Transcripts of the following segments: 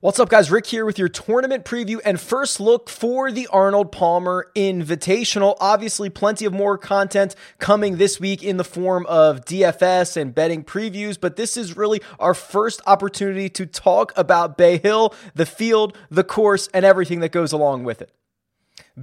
What's up, guys? Rick here with your tournament preview and first look for the Arnold Palmer Invitational. Obviously, plenty of more content coming this week in the form of DFS and betting previews, but this is really our first opportunity to talk about Bay Hill, the field, the course, and everything that goes along with it.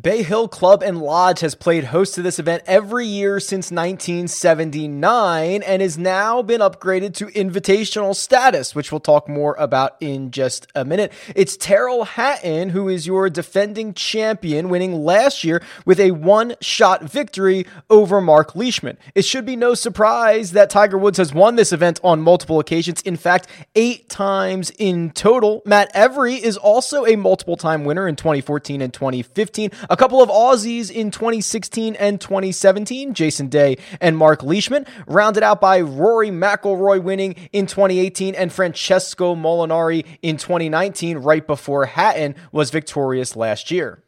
Bay Hill Club and Lodge has played host to this event every year since 1979 and has now been upgraded to invitational status, which we'll talk more about in just a minute. It's Tyrrell Hatton, who is your defending champion, winning last year with a one shot victory over Mark Leishman. It should be no surprise that Tiger Woods has won this event on multiple occasions. In fact, eight times in total. Matt Every is also a multiple time winner in 2014 and 2015. A couple of Aussies in 2016 and 2017, Jason Day and Mark Leishman, rounded out by Rory McIlroy winning in 2018 and Francesco Molinari in 2019, right before Hatton was victorious last year.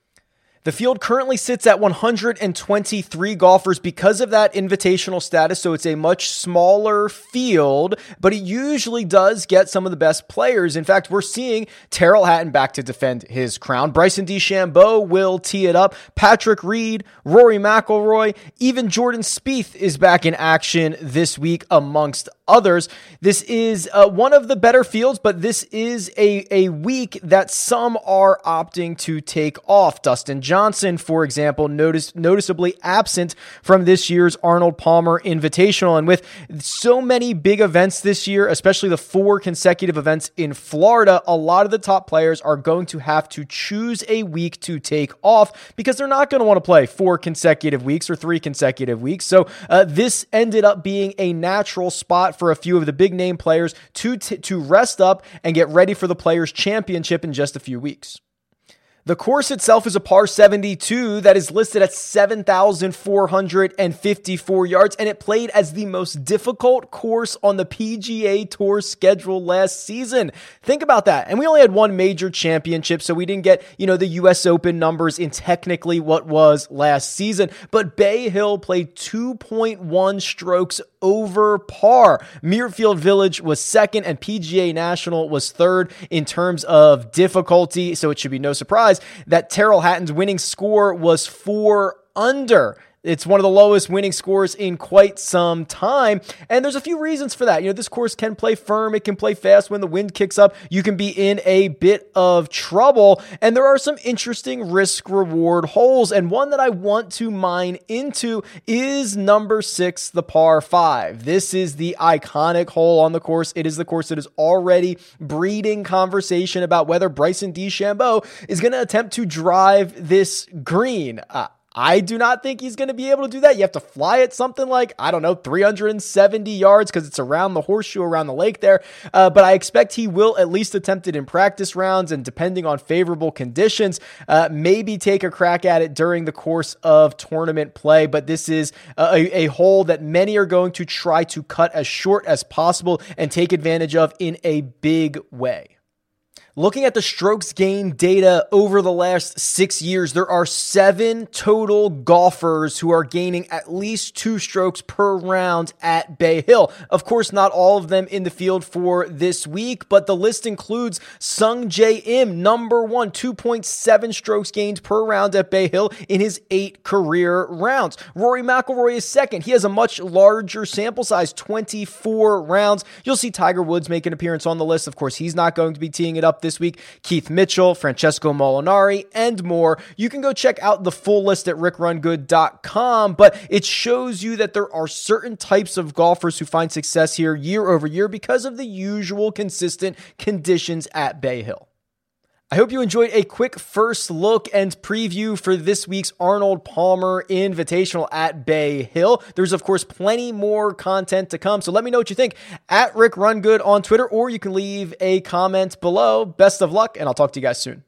The field currently sits at 123 golfers because of that invitational status, so it's a much smaller field, but it usually does get some of the best players. In fact, we're seeing Tyrrell Hatton back to defend his crown. Bryson DeChambeau will tee it up. Patrick Reed, Rory McIlroy, even Jordan Spieth is back in action this week amongst others. This is uh, one of the better fields, but this is a, a week that some are opting to take off. Dustin Johnson, for example, notice, noticeably absent from this year's Arnold Palmer Invitational. And with so many big events this year, especially the four consecutive events in Florida, a lot of the top players are going to have to choose a week to take off because they're not going to want to play four consecutive weeks or three consecutive weeks. So uh, this ended up being a natural spot for a few of the big name players to, t- to rest up and get ready for the Players' Championship in just a few weeks. The course itself is a par 72 that is listed at 7,454 yards, and it played as the most difficult course on the PGA Tour schedule last season. Think about that. And we only had one major championship, so we didn't get, you know, the US Open numbers in technically what was last season. But Bay Hill played 2.1 strokes over par. Muirfield Village was second, and PGA National was third in terms of difficulty, so it should be no surprise that Tyrrell Hatton's winning score was four under. It's one of the lowest winning scores in quite some time. And there's a few reasons for that. You know, this course can play firm, it can play fast when the wind kicks up. You can be in a bit of trouble. And there are some interesting risk reward holes. And one that I want to mine into is number six, the par five. This is the iconic hole on the course. It is the course that is already breeding conversation about whether Bryson DeChambeau is going to attempt to drive this green. Uh, I do not think he's going to be able to do that. You have to fly at something like, I don't know, 370 yards because it's around the horseshoe around the lake there. Uh, but I expect he will at least attempt it in practice rounds and depending on favorable conditions, uh, maybe take a crack at it during the course of tournament play. But this is a, a hole that many are going to try to cut as short as possible and take advantage of in a big way. Looking at the strokes gained data over the last six years, there are seven total golfers who are gaining at least two strokes per round at Bay Hill. Of course, not all of them in the field for this week, but the list includes Sungjae Im, number one, 2.7 strokes gained per round at Bay Hill in his eight career rounds. Rory McIlroy is second. He has a much larger sample size, 24 rounds. You'll see Tiger Woods make an appearance on the list. Of course, he's not going to be teeing it up this week. Keith Mitchell, Francesco Molinari, and more. You can go check out the full list at rickrungood.com, but it shows you that there are certain types of golfers who find success here year over year because of the usual consistent conditions at Bay Hill. I hope you enjoyed a quick first look and preview for this week's Arnold Palmer Invitational at Bay Hill. There's, of course, plenty more content to come. So let me know what you think at Rick Run Good on Twitter, or you can leave a comment below. Best of luck, and I'll talk to you guys soon.